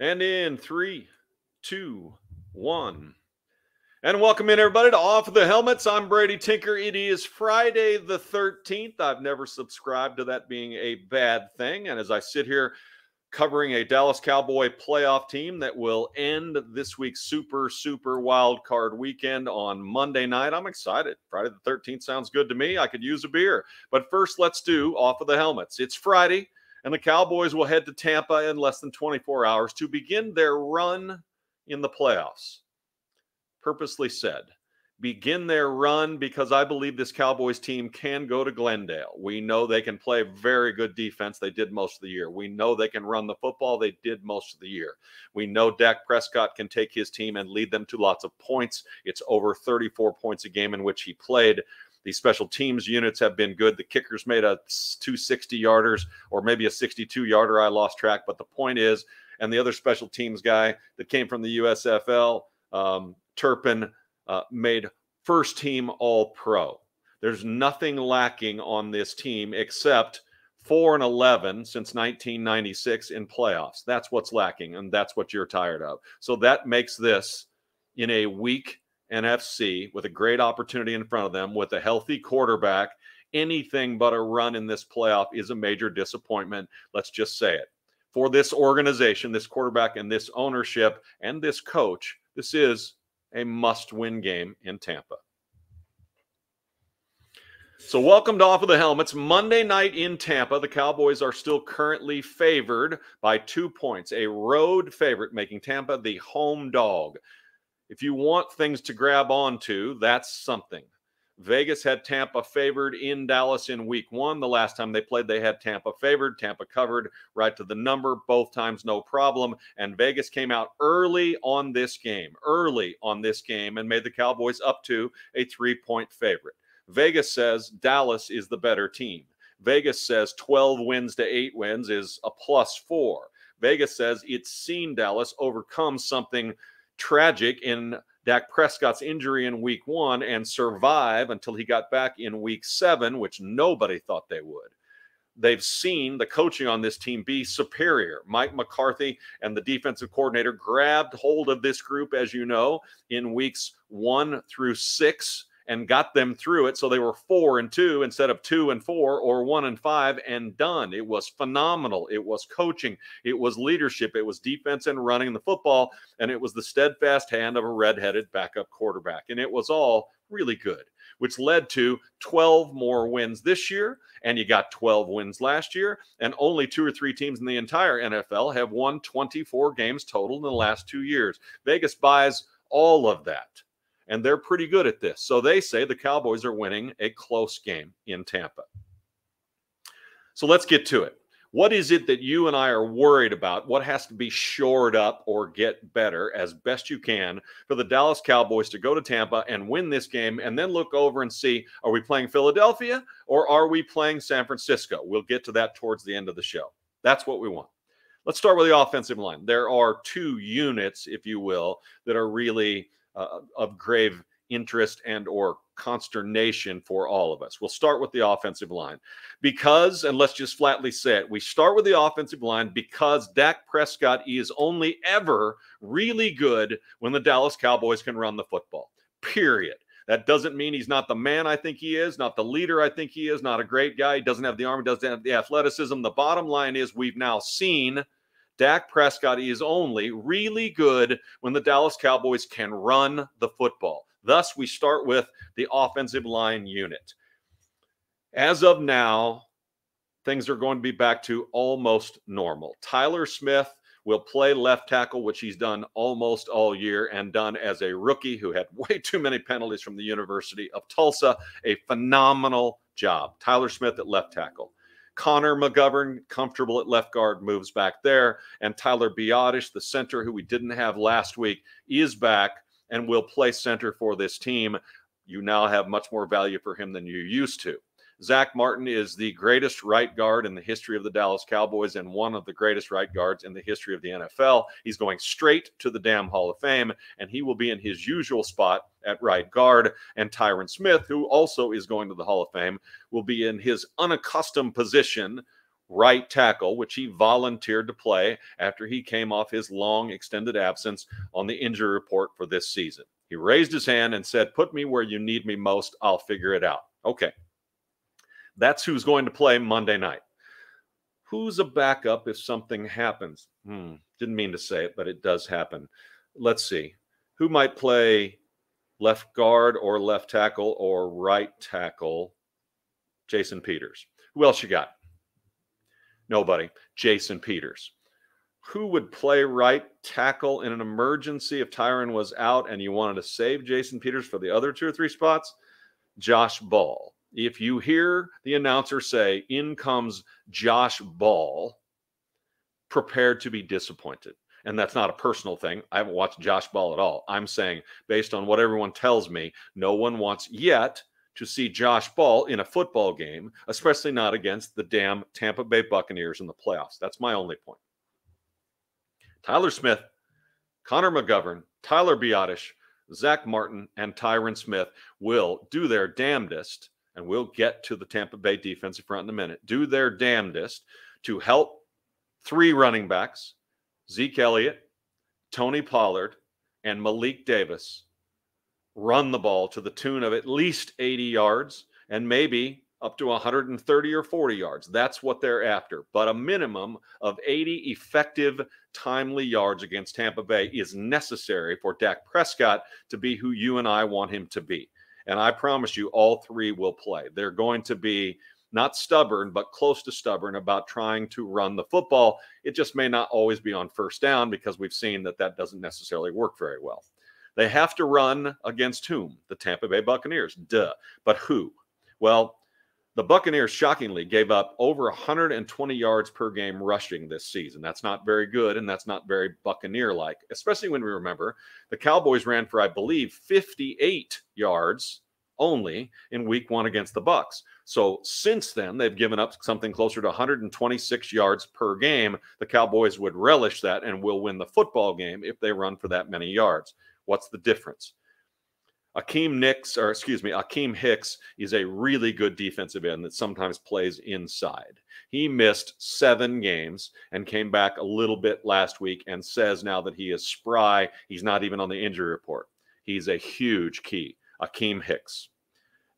And in three, two, one. And welcome in, everybody, to Off the Helmets. I'm Brady Tinker. It is Friday the 13th. I've never subscribed to that being a bad thing. And as I sit here covering a Dallas Cowboy playoff team that will end this week's super, super wild card weekend on Monday night, I'm excited. Friday the 13th sounds good to me. I could use a beer. But first, let's do Off of the Helmets. It's Friday and the Cowboys will head to Tampa in less than 24 hours to begin their run in the playoffs. Purposely said, begin their run because I believe this Cowboys team can go to Glendale. We know they can play very good defense. They did most of the year. We know they can run the football. They did most of the year. We know Dak Prescott can take his team and lead them to lots of points. It's over 34 points a game in which he played. The special teams units have been good. The kickers made a 260 yarders or maybe a 62 yarder. I lost track. But the point is, and the other special teams guy that came from the USFL, um, Turpin, uh, made first team all pro. There's nothing lacking on this team except 4 and 11 since 1996 in playoffs. That's what's lacking, and that's what you're tired of. So that makes this in a weak NFC with a great opportunity in front of them with a healthy quarterback, anything but a run in this playoff is a major disappointment. Let's just say it. For this organization, this quarterback, and this ownership, and this coach, this is a must win game in Tampa. So, welcome to Off of the Helmets. Monday night in Tampa, the Cowboys are still currently favored by two points, a road favorite, making Tampa the home dog if you want things to grab onto, that's something. Vegas had Tampa favored in Dallas in week one. The last time they played, they had Tampa favored. Tampa covered right to the number, both times, no problem. And Vegas came out early on this game, early on this game, and made the Cowboys up to a three point favorite. Vegas says Dallas is the better team. Vegas says 12 wins to eight wins is a plus four. Vegas says it's seen Dallas overcome something tragic in Dak Prescott's injury in week one and survive until he got back in week seven, which nobody thought they would. They've seen the coaching on this team be superior. Mike McCarthy and the defensive coordinator grabbed hold of this group, as you know, in weeks one through six and got them through it. So they were four and two instead of two and four or one and five and done. It was phenomenal. It was coaching, it was leadership, it was defense and running the football, and it was the steadfast hand of a redheaded backup quarterback. And it was all really good, which led to 12 more wins this year. And you got 12 wins last year. And only two or three teams in the entire NFL have won 24 games total in the last two years. Vegas buys all of that and they're pretty good at this. So they say the Cowboys are winning a close game in Tampa. So let's get to it. What is it that you and I are worried about? What has to be shored up or get better as best you can for the Dallas Cowboys to go to Tampa and win this game and then look over and see are we playing Philadelphia or are we playing San Francisco? We'll get to that towards the end of the show. That's what we want. Let's start with the offensive line. There are two units, if you will, that are really uh, of grave interest and or consternation for all of us. We'll start with the offensive line because, and let's just flatly say it, we start with the offensive line because Dak Prescott is only ever really good when the Dallas Cowboys can run the football. Period. That doesn't mean he's not the man I think he is, not the leader I think he is, not a great guy. He doesn't have the arm, doesn't have the athleticism. The bottom line is we've now seen Dak Prescott is only really good when the Dallas Cowboys can run the football. Thus, we start with the offensive line unit. As of now, things are going to be back to almost normal. Tyler Smith will play left tackle, which he's done almost all year and done as a rookie who had way too many penalties from the University of Tulsa. A phenomenal job. Tyler Smith at left tackle. Connor McGovern, comfortable at left guard, moves back there. And Tyler Biadasz, the center who we didn't have last week, is back and will play center for this team. You now have much more value for him than you used to. Zack Martin is the greatest right guard in the history of the Dallas Cowboys and one of the greatest right guards in the history of the NFL. He's going straight to the damn Hall of Fame, and he will be in his usual spot at right guard. And Tyron Smith, who also is going to the Hall of Fame, will be in his unaccustomed position right tackle, which he volunteered to play after he came off his long extended absence on the injury report for this season. He raised his hand and said, Put me where you need me most. I'll figure it out. Okay. That's who's going to play Monday night. Who's a backup if something happens? Hmm, didn't mean to say it, but it does happen. Let's see. Who might play left guard or left tackle or right tackle? Jason Peters. Who else you got? Nobody. Jason Peters. Who would play right tackle in an emergency if Tyron was out and you wanted to save Jason Peters for the other two or three spots? Josh Ball. If you hear the announcer say, in comes Josh Ball, prepared to be disappointed. And that's not a personal thing. I haven't watched Josh Ball at all. I'm saying, based on what everyone tells me, no one wants yet to see Josh Ball in a football game, especially not against the damn Tampa Bay Buccaneers in the playoffs. That's my only point. Tyler Smith, Connor McGovern, Tyler Biadasz, Zack Martin, and Tyron Smith will do their damnedest, and we'll get to the Tampa Bay defensive front in a minute, do their damnedest to help three running backs, Zeke Elliott, Tony Pollard, and Malik Davis run the ball to the tune of at least 80 yards and maybe up to 130 or 40 yards. That's what they're after. But a minimum of 80 effective, timely yards against Tampa Bay is necessary for Dak Prescott to be who you and I want him to be. And I promise you, all three will play. They're going to be not stubborn, but close to stubborn about trying to run the football. It just may not always be on first down because we've seen that that doesn't necessarily work very well. They have to run against whom? The Tampa Bay Buccaneers. Duh. But who? Well, the Buccaneers shockingly gave up over 120 yards per game rushing this season. That's not very good, and that's not very Buccaneer like, especially when we remember the Cowboys ran for, I believe, 58 yards only in week one against the Bucks. So since then, they've given up something closer to 126 yards per game. The Cowboys would relish that and will win the football game if they run for that many yards. What's the difference? Akeem Nicks, or excuse me, Akiem Hicks is a really good defensive end that sometimes plays inside. He missed seven games and came back a little bit last week and says now that he is spry. He's not even on the injury report. He's a huge key. Akiem Hicks.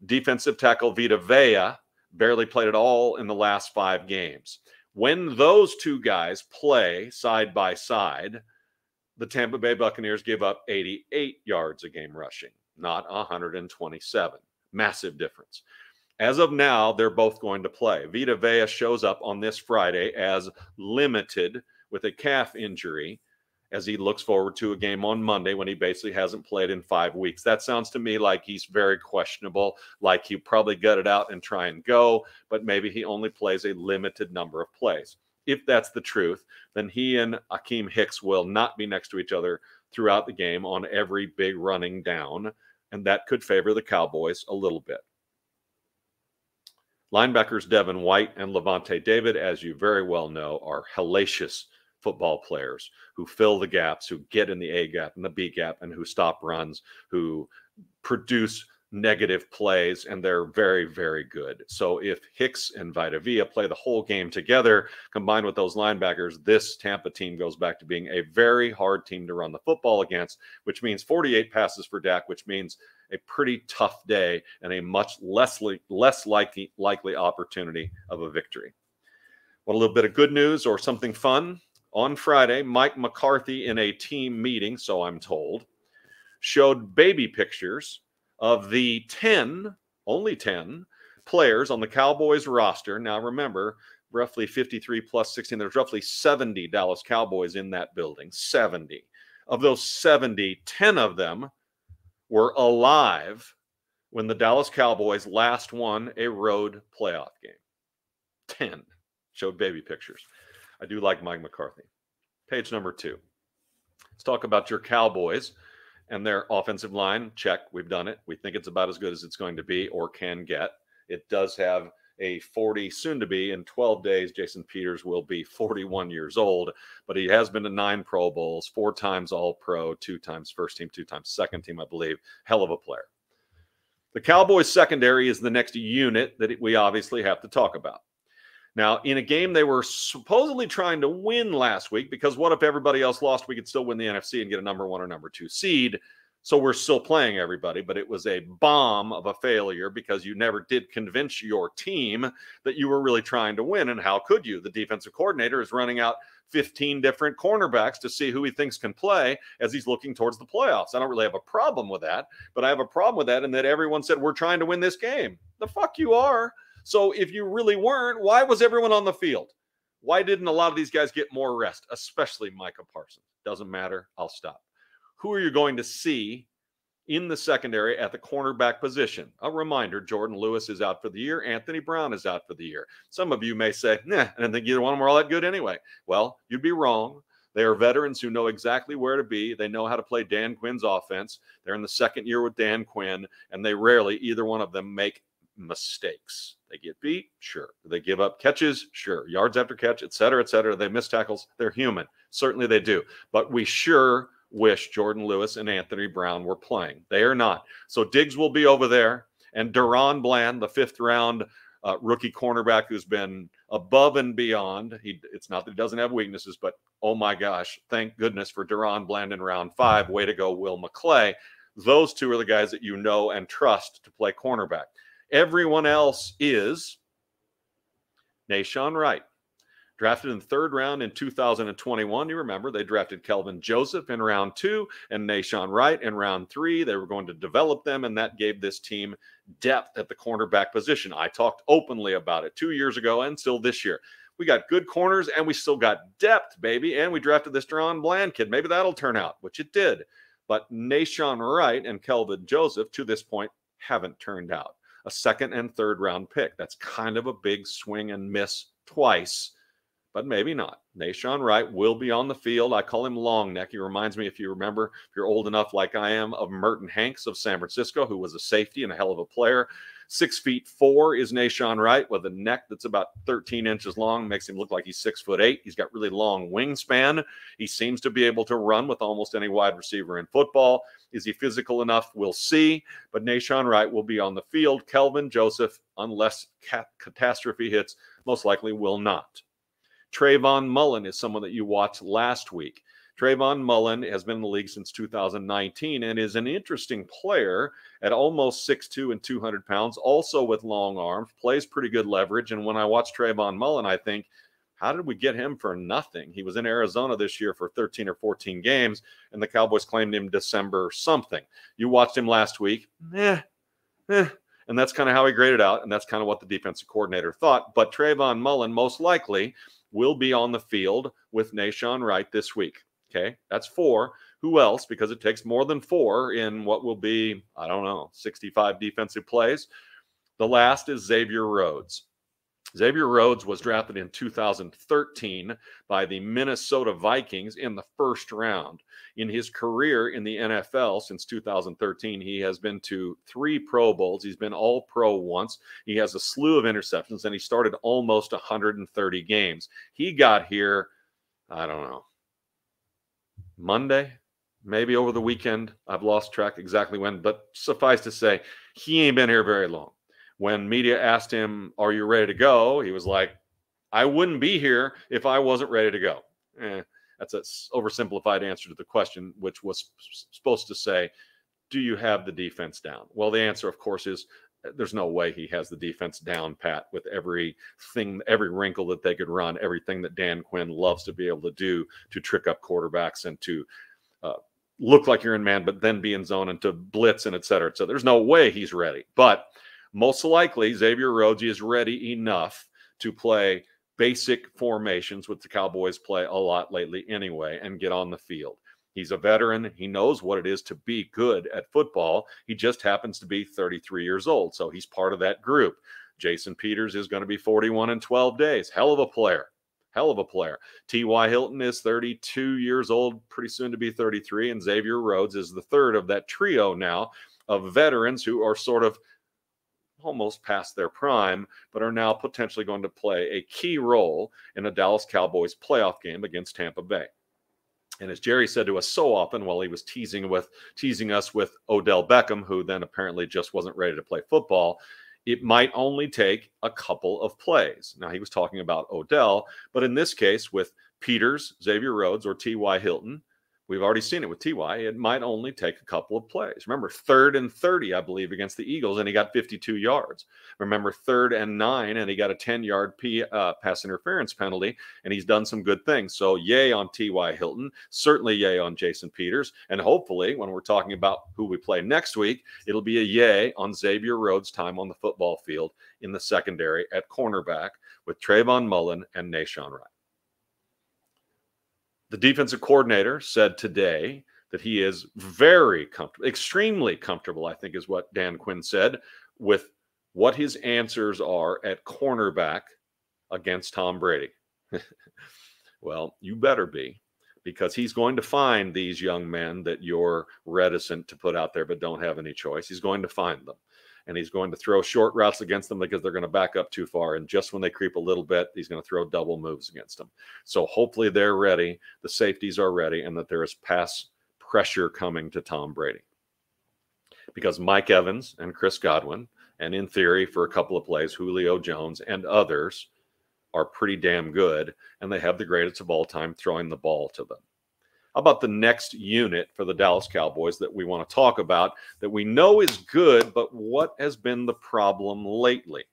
Defensive tackle Vita Vea barely played at all in the last five games. When those two guys play side by side, the Tampa Bay Buccaneers give up 88 yards a game rushing not 127. Massive difference. As of now, they're both going to play. Vita Vea shows up on this Friday as limited with a calf injury as he looks forward to a game on Monday when he basically hasn't played in five weeks. That sounds to me like he's very questionable, like he'll probably gut it out and try and go, but maybe he only plays a limited number of plays. If that's the truth, then he and Akiem Hicks will not be next to each other throughout the game on every big running down and that could favor the Cowboys a little bit. Linebackers Devin White and Lavonte David, as you very well know, are hellacious football players who fill the gaps, who get in the A gap and the B gap, and who stop runs, who produce negative plays, and they're very, very good. So if Hicks and Vita Vea play the whole game together, combined with those linebackers, this Tampa team goes back to being a very hard team to run the football against, which means 48 passes for Dak, which means a pretty tough day and a much less, li- less likely, likely opportunity of a victory. Want a little bit of good news or something fun? On Friday, Mike McCarthy, in a team meeting, so I'm told, showed baby pictures of the 10, only 10 players on the Cowboys roster. Now, remember, roughly 53 plus 16, there's roughly 70 Dallas Cowboys in that building. 70. Of those 70, 10 of them were alive when the Dallas Cowboys last won a road playoff game. 10 showed baby pictures. I do like Mike McCarthy. Page number two. Let's talk about your Cowboys and their offensive line, check. We've done it. We think it's about as good as it's going to be or can get. It does have a 40, soon to be in 12 days. Jason Peters will be 41 years old, but he has been to nine Pro Bowls, four times All Pro, two times first team, two times second team, I believe. Hell of a player. The Cowboys secondary is the next unit that we obviously have to talk about. Now, in a game they were supposedly trying to win last week, because what if everybody else lost? We could still win the NFC and get a number one or number two seed. So we're still playing everybody, but it was a bomb of a failure because you never did convince your team that you were really trying to win. And how could you? The defensive coordinator is running out 15 different cornerbacks to see who he thinks can play as he's looking towards the playoffs. I don't really have a problem with that, but I have a problem with that in that everyone said, We're trying to win this game. The fuck you are. So if you really weren't, why was everyone on the field? Why didn't a lot of these guys get more rest, especially Micah Parsons? Doesn't matter. I'll stop. Who are you going to see in the secondary at the cornerback position? A reminder Jourdan Lewis is out for the year. Anthony Brown is out for the year. Some of you may say, nah, I don't think either one of them are all that good anyway. Well, you'd be wrong. They are veterans who know exactly where to be. They know how to play Dan Quinn's offense. They're in the second year with Dan Quinn, and they rarely, either one of them, make mistakes. They get beat, sure. They give up catches, sure. Yards after catch, et cetera, et cetera. They miss tackles. They're human. Certainly they do. But we sure wish Jourdan Lewis and Anthony Brown were playing. They are not. So Diggs will be over there. And DaRon Bland, the fifth round uh, rookie cornerback who's been above and beyond. He, it's not that he doesn't have weaknesses, but oh my gosh, thank goodness for DaRon Bland in round five. Way to go, Will McClay. Those two are the guys that you know and trust to play cornerback. Everyone else is Nahshon Wright, drafted in the third round in 2021. You remember they drafted Kelvin Joseph in round two and Nahshon Wright in round three. They were going to develop them, and that gave this team depth at the cornerback position. I talked openly about it two years ago and still this year. We got good corners and we still got depth, baby. And we drafted this DaRon Bland kid. Maybe that'll turn out, which it did. But Nahshon Wright and Kelvin Joseph to this point haven't turned out a second and third round pick. That's kind of a big swing and miss twice, but maybe not. Nahshon Wright will be on the field. I call him Long Neck. He reminds me, if you remember, if you're old enough like I am, of Merton Hanks of San Francisco, who was a safety and a hell of a player. Six feet four is Nahshon Wright with a neck that's about 13 inches long, makes him look like he's six foot eight. He's got really long wingspan. He seems to be able to run with almost any wide receiver in football. Is he physical enough? We'll see. But Nahshon Wright will be on the field. Kelvin Joseph, unless cat- catastrophe hits, most likely will not. Trayvon Mullen is someone that you watched last week. Trayvon Mullen has been in the league since 2019 and is an interesting player at almost 6'2 and 200 pounds, also with long arms, plays pretty good leverage. And when I watch Trayvon Mullen, I think, how did we get him for nothing? He was in Arizona this year for 13 or 14 games, and the Cowboys claimed him December something. You watched him last week, eh, eh. And that's kind of how he graded out, and that's kind of what the defensive coordinator thought. But Trayvon Mullen most likely will be on the field with Nahshon Wright this week. Okay, that's four. Who else? Because it takes more than four in what will be, I don't know, 65 defensive plays. The last is Xavier Rhodes. Xavier Rhodes was drafted in 2013 by the Minnesota Vikings in the first round. In his career in the NFL since 2013, he has been to three Pro Bowls. He's been all pro once. He has a slew of interceptions and he started almost 130 games. He got here, I don't know, Monday, maybe over the weekend. I've lost track exactly when, but suffice to say, he ain't been here very long. When media asked him, Are you ready to go? He was like, I wouldn't be here if I wasn't ready to go. Eh, that's an oversimplified answer to the question, which was supposed to say, Do you have the defense down? Well, the answer, of course, is there's no way he has the defense down pat with everything, every wrinkle that they could run, everything that Dan Quinn loves to be able to do to trick up quarterbacks and to uh, look like you're in man, but then be in zone and to blitz and et cetera. So there's no way he's ready. But most likely, Xavier Rhodes is ready enough to play basic formations, which the Cowboys play a lot lately anyway, and get on the field. He's a veteran. He knows what it is to be good at football. He just happens to be 33 years old. So he's part of that group. Jason Peters is going to be 41 in 12 days. Hell of a player. Hell of a player. T.Y. Hilton is 32 years old, pretty soon to be 33. And Xavier Rhodes is the third of that trio now of veterans who are sort of almost past their prime, but are now potentially going to play a key role in a Dallas Cowboys playoff game against Tampa Bay. And as Jerry said to us so often while he was teasing with teasing us with Odell Beckham, who then apparently just wasn't ready to play football, it might only take a couple of plays. Now, he was talking about Odell, but in this case, with Peters, Xavier Rhodes, or T.Y. Hilton, We've already seen it with Ty. It might only take a couple of plays. Remember, third and 30, I believe, against the Eagles, and he got 52 yards. Remember, third and nine, and he got a 10 yard P, uh, pass interference penalty, and he's done some good things. So, yay on T.Y. Hilton. Certainly, yay on Jason Peters. And hopefully, when we're talking about who we play next week, it'll be a yay on Xavier Rhodes' time on the football field in the secondary at cornerback with Trayvon Mullen and Nahshon Wright. The defensive coordinator said today that he is very comfortable, extremely comfortable, I think is what Dan Quinn said, with what his answers are at cornerback against Tom Brady. well, you better be because he's going to find these young men that you're reticent to put out there but don't have any choice. He's going to find them and he's going to throw short routes against them because they're going to back up too far. And just when they creep a little bit, he's going to throw double moves against them. So hopefully they're ready, the safeties are ready, and that there is pass pressure coming to Tom Brady. Because Mike Evans and Chris Godwin, and in theory, for a couple of plays, Julio Jones and others are pretty damn good, and they have the greatest of all time throwing the ball to them. About the next unit for the Dallas Cowboys that we want to talk about that we know is good, but what has been the problem lately?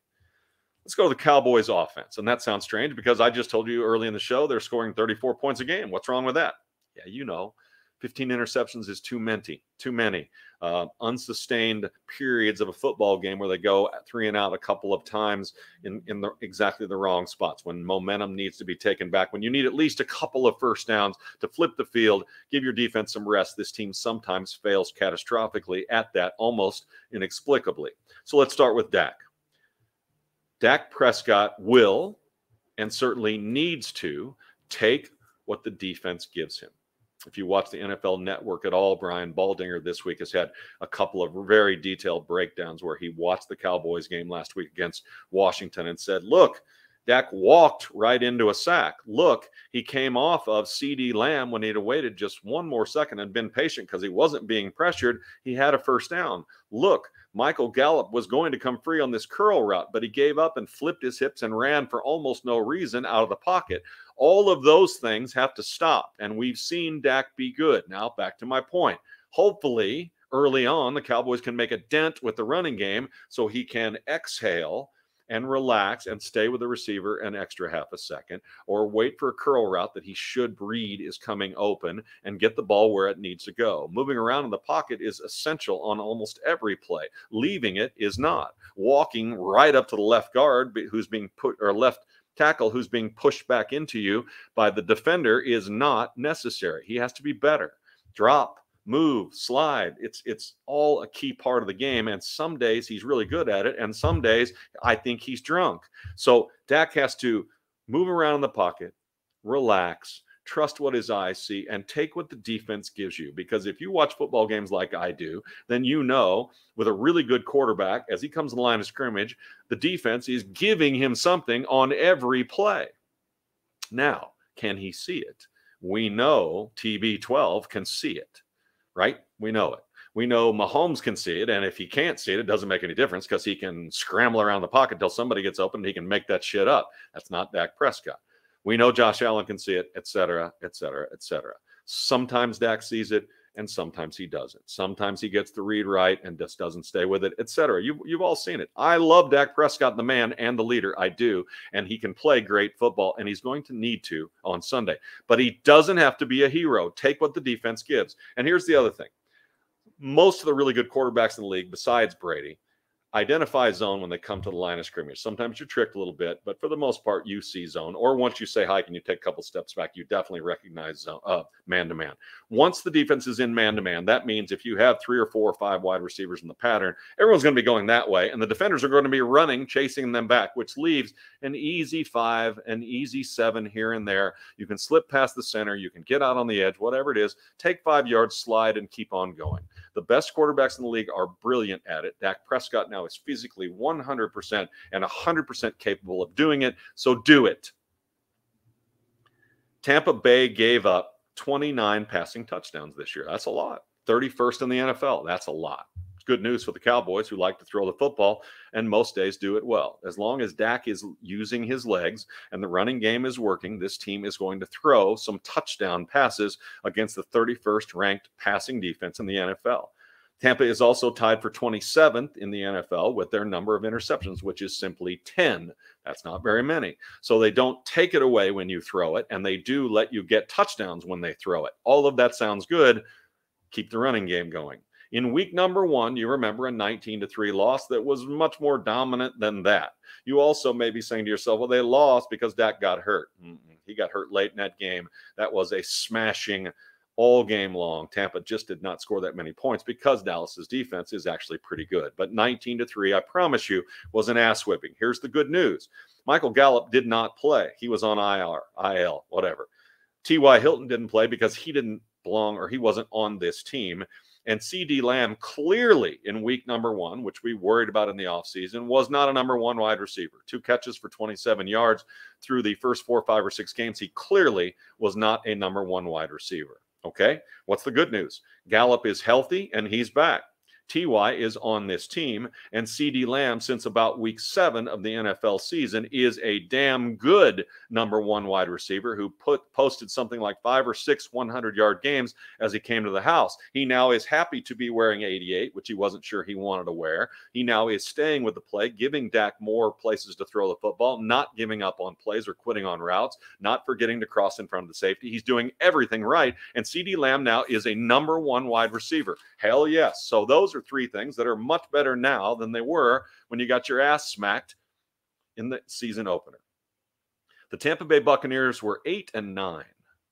Let's go to the Cowboys offense. And that sounds strange because I just told you early in the show they're scoring 34 points a game. What's wrong with that? Yeah, you know. 15 interceptions is too many. Too many. Uh, unsustained periods of a football game where they go three and out a couple of times in, in the, exactly the wrong spots when momentum needs to be taken back, when you need at least a couple of first downs to flip the field, give your defense some rest. This team sometimes fails catastrophically at that, almost inexplicably. So let's start with Dak. Dak Prescott will and certainly needs to take what the defense gives him if you watch the NFL network at all, Brian Baldinger this week has had a couple of very detailed breakdowns where he watched the Cowboys game last week against Washington and said, Look, Dak walked right into a sack. Look, he came off of CeeDee Lamb when he'd waited just one more second and been patient because he wasn't being pressured. He had a first down. Look, Michael Gallup was going to come free on this curl route, but he gave up and flipped his hips and ran for almost no reason out of the pocket. All of those things have to stop. And we've seen Dak be good. Now, back to my point. Hopefully, early on, the Cowboys can make a dent with the running game so he can exhale and relax and stay with the receiver an extra half a second, or wait for a curl route that he should read is coming open and get the ball where it needs to go. Moving around in the pocket is essential on almost every play. Leaving it is not. Walking right up to the left guard who's being put or left tackle who's being pushed back into you by the defender is not necessary. He has to be better. Drop, move, slide. It's it's all a key part of the game. And some days he's really good at it, and some days I think he's drunk. So Dak has to move around in the pocket, relax, trust what his eyes see, and take what the defense gives you. Because if you watch football games like I do, then you know with a really good quarterback, as he comes in the line of scrimmage, the defense is giving him something on every play. Now, can he see it? We know TB12 can see it, right? We know it. We know Mahomes can see it, and if he can't see it, it doesn't make any difference because he can scramble around the pocket until somebody gets open he can make that shit up. That's not Dak Prescott. We know Josh Allen can see it, et cetera, et cetera, et cetera. Sometimes Dak sees it and sometimes he doesn't. Sometimes he gets the read right and just doesn't stay with it, et cetera. You've, you've all seen it. I love Dak Prescott, the man and the leader. I do. And he can play great football, and he's going to need to on Sunday. But he doesn't have to be a hero. Take what the defense gives. And here's the other thing most of the really good quarterbacks in the league, besides Brady, identify zone when they come to the line of scrimmage. Sometimes you're tricked a little bit, but for the most part, you see zone. Or once you say hi, can you take a couple steps back? You definitely recognize zone, man to man. Once the defense is in man to man, that means if you have three or four or five wide receivers in the pattern, everyone's going to be going that way, and the defenders are going to be running, chasing them back, which leaves an easy five, an easy seven here and there. You can slip past the center, you can get out on the edge, whatever it is, take five yards, slide, and keep on going. The best quarterbacks in the league are brilliant at it. Dak Prescott now is physically 100% and 100% capable of doing it. So do it. Tampa Bay gave up 29 passing touchdowns this year. That's a lot. 31st in the NFL. That's a lot. Good news for the Cowboys who like to throw the football and most days do it well. As long as Dak is using his legs and the running game is working, this team is going to throw some touchdown passes against the 31st ranked passing defense in the NFL. Tampa is also tied for 27th in the NFL with their number of interceptions, which is simply 10. That's not very many. So they don't take it away when you throw it, and they do let you get touchdowns when they throw it. All of that sounds good. Keep the running game going. In week number one, you remember a 19 to 3 loss that was much more dominant than that. You also may be saying to yourself, well, they lost because Dak got hurt. He got hurt late in that game. That was a smashing all game long. Tampa just did not score that many points because Dallas's defense is actually pretty good. But 19 to 3, I promise you, was an ass whipping. Here's the good news. Michael Gallup did not play. He was on IR, IL, whatever. T.Y. Hilton didn't play because he didn't belong or he wasn't on this team. And CeeDee Lamb clearly in week number one, which we worried about in the offseason, was not a number one wide receiver. Two catches for 27 yards through the first four, five, or six games. He clearly was not a number one wide receiver. Okay. What's the good news? Gallup is healthy and he's back. TY is on this team, and CeeDee Lamb, since about week seven of the NFL season, is a damn good number one wide receiver who put posted something like five or six 100 yard games as he came to the house. He now is happy to be wearing 88, which he wasn't sure he wanted to wear. He now is staying with the play, giving Dak more places to throw the football, not giving up on plays or quitting on routes, not forgetting to cross in front of the safety. He's doing everything right, and CeeDee Lamb now is a number one wide receiver. Hell yes. So those are three things that are much better now than they were when you got your ass smacked in the season opener. The Tampa Bay Buccaneers were eight and nine.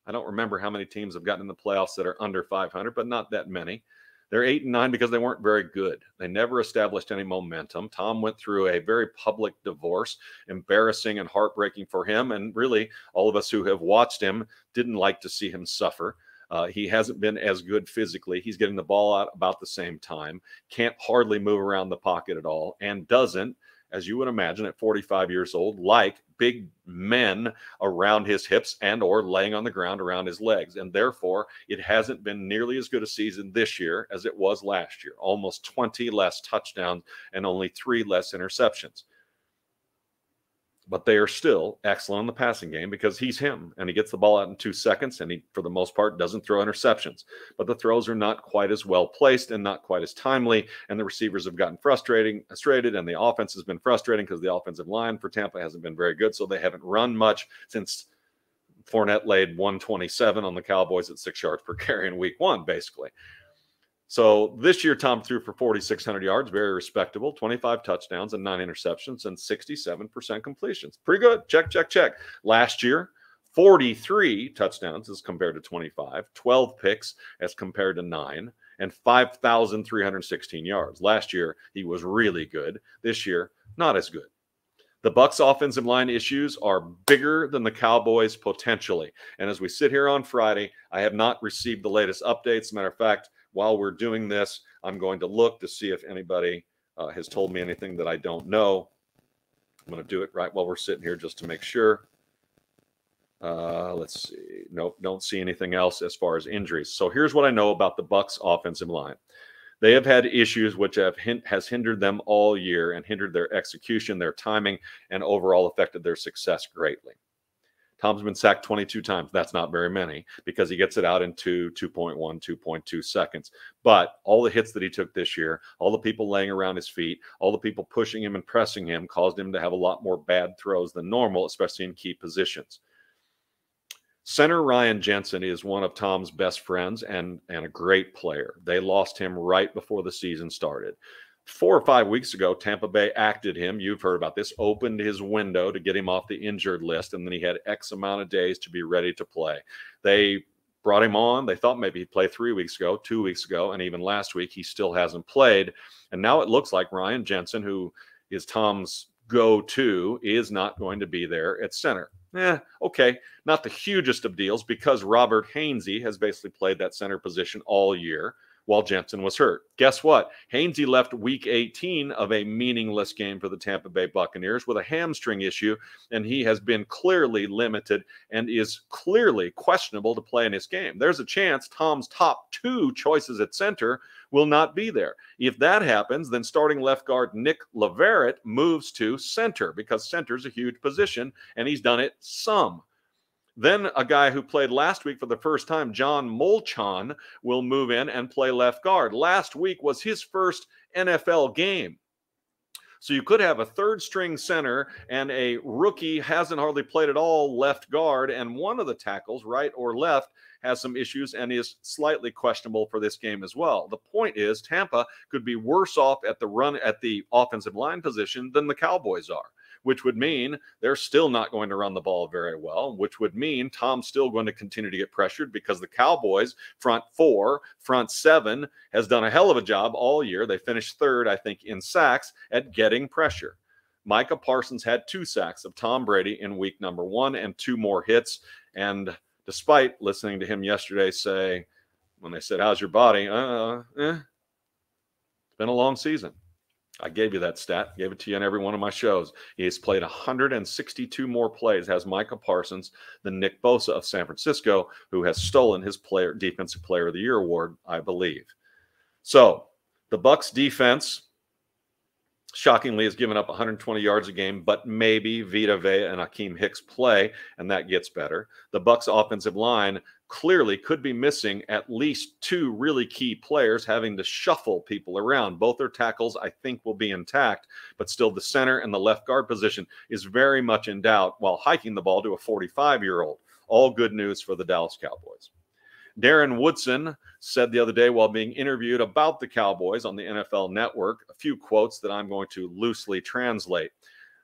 I don't remember how many teams have gotten in the playoffs that are under 500, but not that many. They're eight and nine because they weren't very good. They never established any momentum. Tom went through a very public divorce, embarrassing and heartbreaking for him. And really, all of us who have watched him didn't like to see him suffer. Uh, he hasn't been as good physically. He's getting the ball out about the same time, can't hardly move around the pocket at all, and doesn't, as you would imagine at 45 years old, like big men around his hips and or laying on the ground around his legs. And therefore it hasn't been nearly as good a season this year as it was last year. Almost 20 less touchdowns and only 3 less interceptions but they are still excellent in the passing game because he's him and he gets the ball out in two seconds and he, for the most part, doesn't throw interceptions. But the throws are not quite as well placed and not quite as timely. And the receivers have gotten frustrating, frustrated, and the offense has been frustrating because the offensive line for Tampa hasn't been very good. So they haven't run much since Fournette laid 127 on the Cowboys at six yards per carry in week one, basically. So this year, Tom threw for 4,600 yards, very respectable, 25 touchdowns and nine interceptions and 67% completions. Pretty good. Check, check, check. Last year, 43 touchdowns as compared to 25, 12 picks as compared to nine, and 5,316 yards. Last year, he was really good. This year, not as good. The Bucks offensive line issues are bigger than the Cowboys potentially. And as we sit here on Friday, I have not received the latest updates. matter of fact, while we're doing this, I'm going to look to see if anybody uh, has told me anything that I don't know. I'm going to do it right while we're sitting here just to make sure. Uh, let's see. Nope, don't see anything else as far as injuries. So here's what I know about the Bucks offensive line. They have had issues which have has hindered them all year and hindered their execution, their timing, and overall affected their success greatly. Tom's been sacked 22 times. That's not very many because he gets it out in two, 2.1, 2.2 seconds. But all the hits that he took this year, all the people laying around his feet, all the people pushing him and pressing him caused him to have a lot more bad throws than normal, especially in key positions. Center Ryan Jensen is one of Tom's best friends and, and a great player. They lost him right before the season started four or five weeks ago, Tampa Bay acted him. You've heard about this, opened his window to get him off the injured list, and then he had X amount of days to be ready to play. They brought him on. They thought maybe he'd play three weeks ago, two weeks ago, and even last week he still hasn't played. And now it looks like Ryan Jensen, who is Tom's go to, is not going to be there at center. Eh, okay, not the hugest of deals because Robert Hainsey has basically played that center position all year. While Jensen was hurt. Guess what? Hainsey left week 18 of a meaningless game for the Tampa Bay Buccaneers with a hamstring issue, and he has been clearly limited and is clearly questionable to play in this game. There's a chance Tom's top two choices at center will not be there. If that happens, then starting left guard Nick Leverett moves to center because center is a huge position, and he's done it some. Then a guy who played last week for the first time, John Molchon, will move in and play left guard. Last week was his first NFL game. So you could have a third string center and a rookie hasn't hardly played at all left guard, and one of the tackles, right or left, has some issues and is slightly questionable for this game as well. The point is Tampa could be worse off at the run at the offensive line position than the Cowboys are which would mean they're still not going to run the ball very well, which would mean Tom's still going to continue to get pressured because the Cowboys front four, front seven has done a hell of a job all year. They finished third, I think, in sacks at getting pressure. Micah Parsons had two sacks of Tom Brady in week number one and two more hits. And despite listening to him yesterday say, when they said, How's your body? Uh, eh. It's been a long season. I gave you that stat, gave it to you on every one of my shows. He has played 162 more plays, has Micah Parsons than Nick Bosa of San Francisco, who has stolen his player defensive player of the year award, I believe. So the Bucks defense shockingly has given up 120 yards a game, but maybe Vita Vea and Akiem Hicks play, and that gets better. The Bucks offensive line clearly could be missing at least two really key players, having to shuffle people around. Both their tackles, I think, will be intact, but still the center and the left guard position is very much in doubt while hiking the ball to a 45 year old. All good news for the Dallas Cowboys. Darren Woodson said the other day while being interviewed about the Cowboys on the NFL network, a few quotes that I'm going to loosely translate.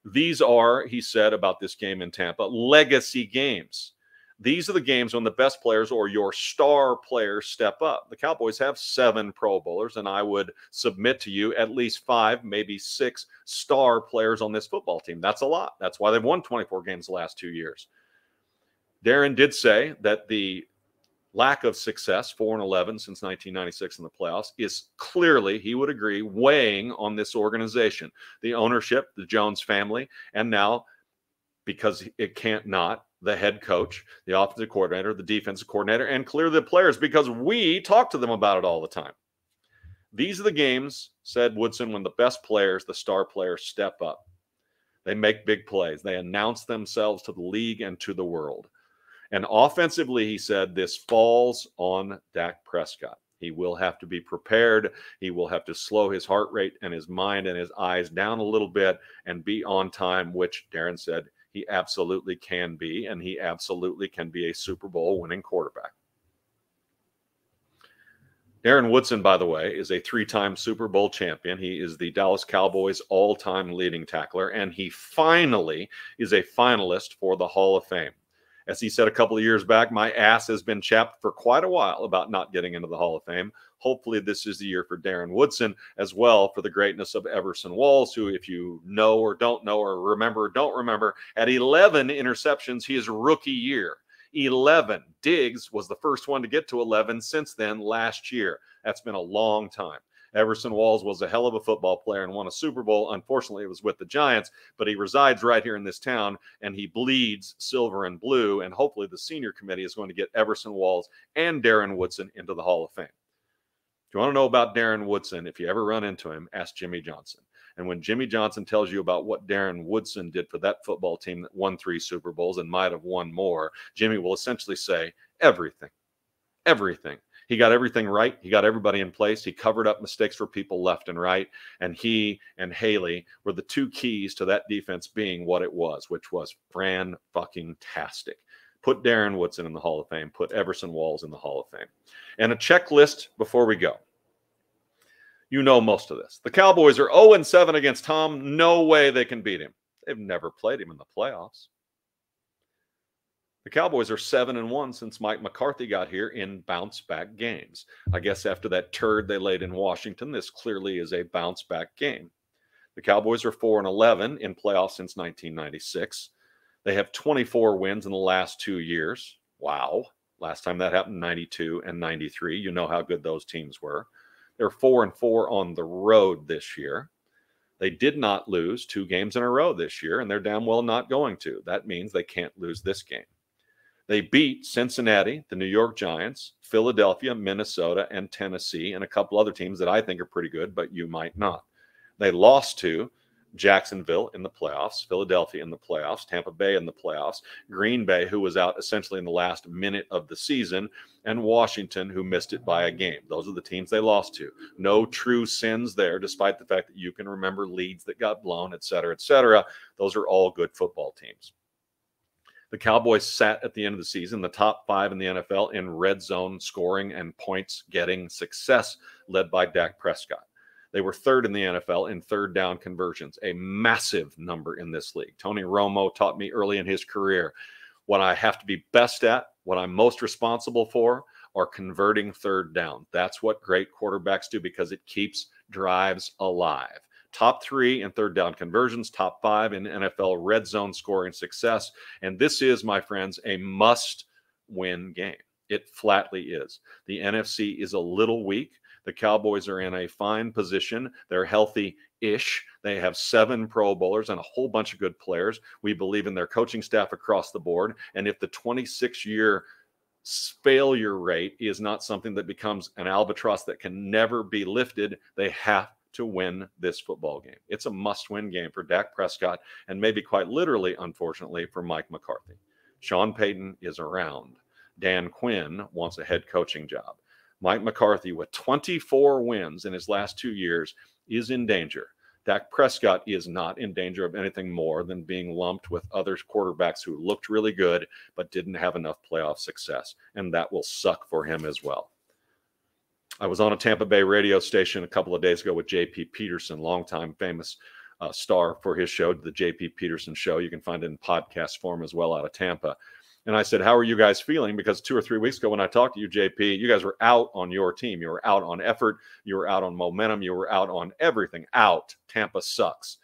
These are, he said about this game in Tampa, legacy games. These are the games when the best players or your star players step up. The Cowboys have seven Pro Bowlers, and I would submit to you at least five, maybe six star players on this football team. That's a lot. That's why they've won 24 games the last two years. Darren did say that the lack of success, 4 and 11 since 1996 in the playoffs, is clearly, he would agree, weighing on this organization. The ownership, the Jones family, and now, because it can't not, the head coach, the offensive coordinator, the defensive coordinator, and clearly the players because we talk to them about it all the time. These are the games, said Woodson, when the best players, the star players, step up. They make big plays. They announce themselves to the league and to the world. And offensively, he said, this falls on Dak Prescott. He will have to be prepared. He will have to slow his heart rate and his mind and his eyes down a little bit and be on time, which Darren said he absolutely can be. And he absolutely can be a Super Bowl winning quarterback. Darren Woodson, by the way, is a three time Super Bowl champion. He is the Dallas Cowboys all time leading tackler, and he finally is a finalist for the Hall of Fame as he said a couple of years back, my ass has been chapped for quite a while about not getting into the Hall of Fame. Hopefully, this is the year for Darren Woodson as well for the greatness of Everson Walls, who, if you know or don't know or remember or don't remember, at 11 interceptions his rookie year. 11. Diggs was the first one to get to 11 since then last year. That's been a long time. Everson Walls was a hell of a football player and won a Super Bowl. Unfortunately, it was with the Giants, but he resides right here in this town and he bleeds silver and blue. And hopefully, the senior committee is going to get Everson Walls and Darren Woodson into the Hall of Fame. If you want to know about Darren Woodson, if you ever run into him, ask Jimmy Johnson. And when Jimmy Johnson tells you about what Darren Woodson did for that football team that won three Super Bowls and might have won more, Jimmy will essentially say everything. Everything. He got everything right. He got everybody in place. He covered up mistakes for people left and right. And he and Haley were the two keys to that defense being what it was, which was Fran fucking tastic. Put Darren Woodson in the Hall of Fame. Put Everson Walls in the Hall of Fame. And a checklist before we go. You know most of this. The Cowboys are 0 7 against Tom. No way they can beat him. They've never played him in the playoffs. The Cowboys are seven and one since Mike McCarthy got here in bounce back games. I guess after that turd they laid in Washington, this clearly is a bounce back game. The Cowboys are four and eleven in playoffs since 1996. They have 24 wins in the last two years. Wow, Last time that happened, 92 and 93. You know how good those teams were. They're four and four on the road this year. They did not lose two games in a row this year, and they're damn well not going to. That means they can't lose this game. They beat Cincinnati, the New York Giants, Philadelphia, Minnesota, and Tennessee, and a couple other teams that I think are pretty good, but you might not. They lost to Jacksonville in the playoffs, Philadelphia in the playoffs, Tampa Bay in the playoffs, Green Bay, who was out essentially in the last minute of the season, and Washington, who missed it by a game. Those are the teams they lost to. No true sins there, despite the fact that you can remember leads that got blown, et cetera, et cetera. Those are all good football teams. The Cowboys sat at the end of the season, the top five in the NFL in red zone scoring and points getting success, led by Dak Prescott. They were third in the NFL in third down conversions, a massive number in this league. Tony Romo taught me early in his career what I have to be best at, what I'm most responsible for, are converting third down. That's what great quarterbacks do because it keeps drives alive. Top three in third down conversions, top five in NFL red zone scoring success. And this is, my friends, a must win game. It flatly is. The NFC is a little weak. The Cowboys are in a fine position. They're healthy ish. They have seven Pro Bowlers and a whole bunch of good players. We believe in their coaching staff across the board. And if the 26 year failure rate is not something that becomes an albatross that can never be lifted, they have to win this football game. It's a must win game for Dak Prescott and maybe quite literally, unfortunately, for Mike McCarthy. Sean Payton is around. Dan Quinn wants a head coaching job. Mike McCarthy, with 24 wins in his last two years, is in danger. Dak Prescott is not in danger of anything more than being lumped with other quarterbacks who looked really good but didn't have enough playoff success. And that will suck for him as well. I was on a Tampa Bay radio station a couple of days ago with JP Peterson, longtime famous uh, star for his show, the JP Peterson Show. You can find it in podcast form as well out of Tampa. And I said, How are you guys feeling? Because two or three weeks ago, when I talked to you, JP, you guys were out on your team. You were out on effort. You were out on momentum. You were out on everything. Out. Tampa sucks.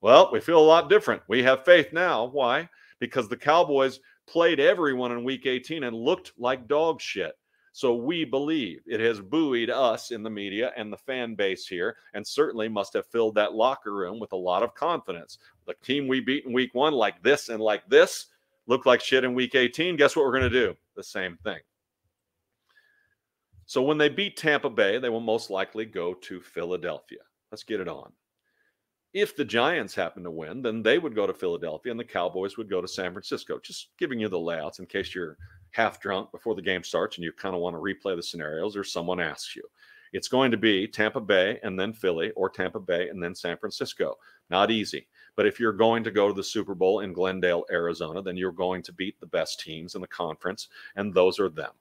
Well, we feel a lot different. We have faith now. Why? Because the Cowboys played everyone in week 18 and looked like dog shit. So we believe it has buoyed us in the media and the fan base here, and certainly must have filled that locker room with a lot of confidence. The team we beat in week one, like this and like this, looked like shit in week 18, guess what we're going to do? The same thing. So when they beat Tampa Bay, they will most likely go to Philadelphia. Let's get it on. If the Giants happen to win, then they would go to Philadelphia and the Cowboys would go to San Francisco. Just giving you the layouts in case you're half drunk before the game starts and you kind of want to replay the scenarios or someone asks you. It's going to be Tampa Bay and then Philly or Tampa Bay and then San Francisco. Not easy. But if you're going to go to the Super Bowl in Glendale, Arizona, then you're going to beat the best teams in the conference, and those are them.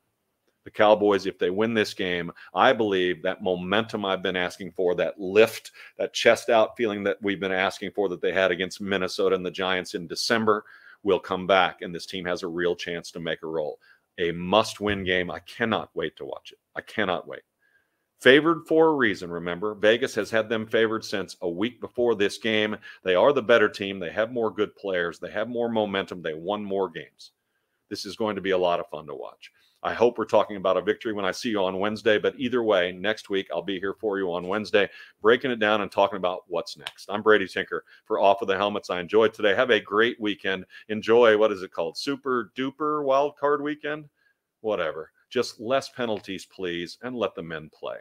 The Cowboys, if they win this game, I believe that momentum I've been asking for, that lift, that chest out feeling that we've been asking for that they had against Minnesota and the Giants in December will come back, and this team has a real chance to make a roll. A must win game. I cannot wait to watch it. I cannot wait. Favored for a reason, remember. Vegas has had them favored since a week before this game. They are the better team. They have more good players. They have more momentum. They won more games. This is going to be a lot of fun to watch. I hope we're talking about a victory when I see you on Wednesday. But either way, next week I'll be here for you on Wednesday, breaking it down and talking about what's next. I'm Brady Tinker for Off of the Helmets. I enjoyed today. Have a great weekend. Enjoy what is it called? Super duper wild card weekend? Whatever. Just less penalties, please, and let the men play.